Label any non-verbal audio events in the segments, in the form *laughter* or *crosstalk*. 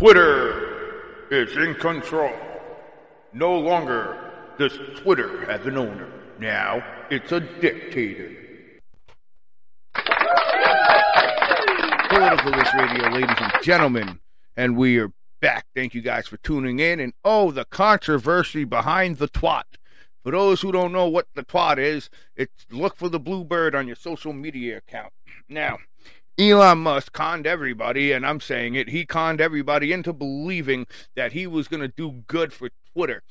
Twitter is in control. No longer does Twitter have an owner. Now it's a dictator. Political List Radio, ladies and gentlemen, and we are back. Thank you guys for tuning in. And oh, the controversy behind the twat. For those who don't know what the twat is, it's look for the blue bird on your social media account. Now, Elon Musk conned everybody, and I'm saying it, he conned everybody into believing that he was going to do good for Twitter.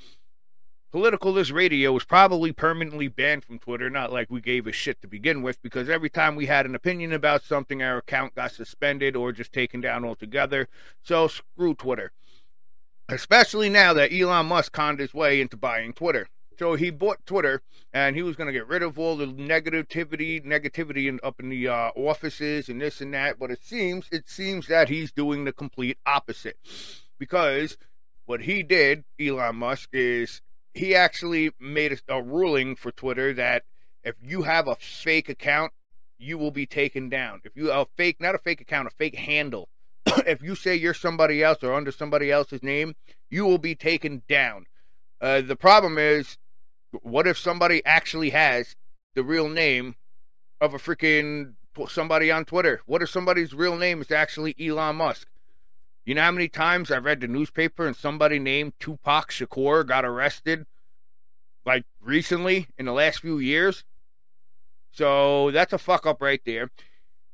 Political This Radio was probably permanently banned from Twitter, not like we gave a shit to begin with, because every time we had an opinion about something, our account got suspended or just taken down altogether. So screw Twitter. Especially now that Elon Musk conned his way into buying Twitter. So he bought Twitter, and he was going to get rid of all the negativity, negativity in, up in the uh, offices and this and that. But it seems, it seems that he's doing the complete opposite, because what he did, Elon Musk, is he actually made a, a ruling for Twitter that if you have a fake account, you will be taken down. If you a fake, not a fake account, a fake handle. *clears throat* if you say you're somebody else or under somebody else's name, you will be taken down. Uh, the problem is, what if somebody actually has the real name of a freaking somebody on Twitter? What if somebody's real name is actually Elon Musk? You know how many times I've read the newspaper and somebody named Tupac Shakur got arrested like recently in the last few years? So that's a fuck up right there.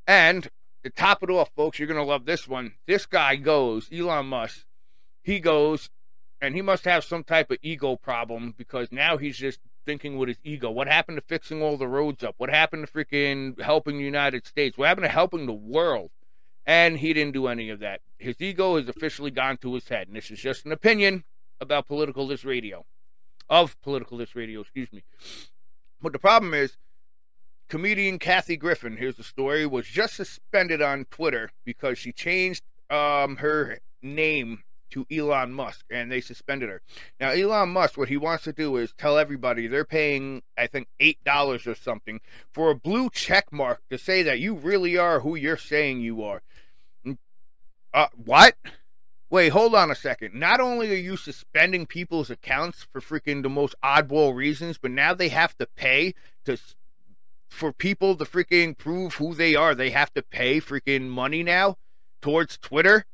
And to top it off, folks, you're going to love this one. This guy goes, Elon Musk, he goes, and he must have some type of ego problem because now he's just thinking with his ego. What happened to fixing all the roads up? What happened to freaking helping the United States? What happened to helping the world? And he didn't do any of that. His ego has officially gone to his head. And this is just an opinion about Political this Radio. Of Political this Radio, excuse me. But the problem is, comedian Kathy Griffin, here's the story, was just suspended on Twitter because she changed um, her name to Elon Musk and they suspended her. Now, Elon Musk, what he wants to do is tell everybody they're paying, I think, $8 or something for a blue check mark to say that you really are who you're saying you are. Uh, what? Wait, hold on a second. Not only are you suspending people's accounts for freaking the most oddball reasons, but now they have to pay to for people to freaking prove who they are. They have to pay freaking money now towards Twitter.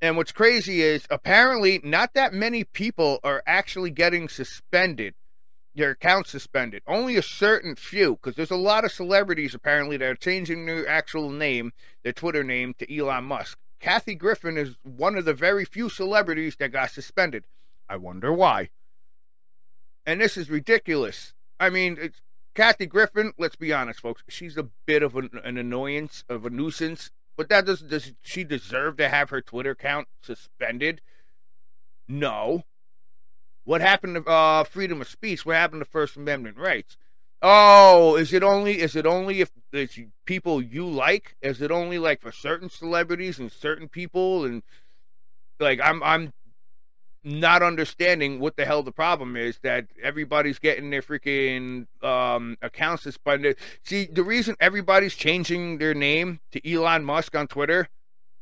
And what's crazy is apparently not that many people are actually getting suspended their accounts suspended. Only a certain few, because there's a lot of celebrities apparently that are changing their actual name, their Twitter name, to Elon Musk. Kathy Griffin is one of the very few celebrities that got suspended. I wonder why. And this is ridiculous. I mean, it's, Kathy Griffin, let's be honest, folks, she's a bit of an, an annoyance, of a nuisance, but that does does she deserve to have her Twitter account suspended? No. What happened to uh, freedom of speech? What happened to First Amendment rights? Oh, is it only is it only if it's people you like? Is it only like for certain celebrities and certain people and like I'm I'm not understanding what the hell the problem is that everybody's getting their freaking um, accounts suspended. See, the reason everybody's changing their name to Elon Musk on Twitter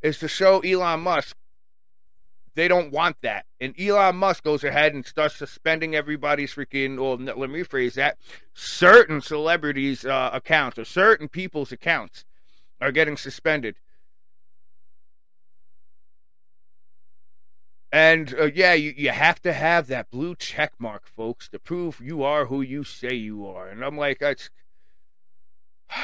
is to show Elon Musk they don't want that. And Elon Musk goes ahead and starts suspending everybody's freaking, well, let me rephrase that, certain celebrities' uh, accounts or certain people's accounts are getting suspended. And uh, yeah, you, you have to have that blue check mark, folks, to prove you are who you say you are. And I'm like, that's. *sighs*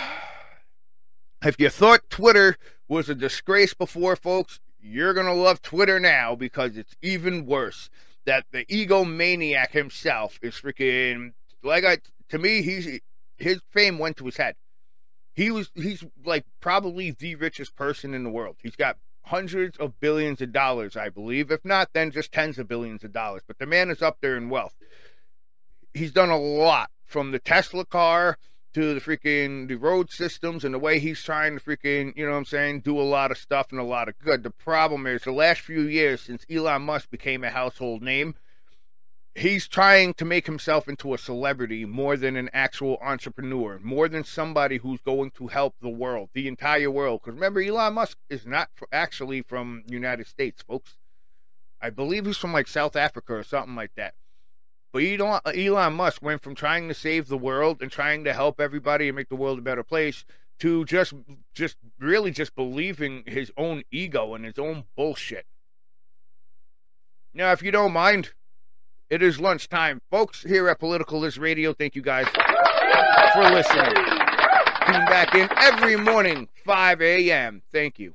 if you thought Twitter was a disgrace before, folks, you're going to love Twitter now because it's even worse. That the egomaniac himself is freaking like I to me he's his fame went to his head. He was he's like probably the richest person in the world. He's got hundreds of billions of dollars, I believe. If not, then just tens of billions of dollars. But the man is up there in wealth. He's done a lot from the Tesla car to the freaking the road systems and the way he's trying to freaking, you know what I'm saying, do a lot of stuff and a lot of good. The problem is the last few years since Elon Musk became a household name, he's trying to make himself into a celebrity more than an actual entrepreneur, more than somebody who's going to help the world, the entire world. Because remember, Elon Musk is not actually from United States, folks. I believe he's from like South Africa or something like that. But Elon, Elon Musk went from trying to save the world and trying to help everybody and make the world a better place to just just really just believing his own ego and his own bullshit. Now, if you don't mind, it is lunchtime, folks, here at Political Politicalist Radio. Thank you guys for listening. Tune back in every morning, 5 a.m. Thank you.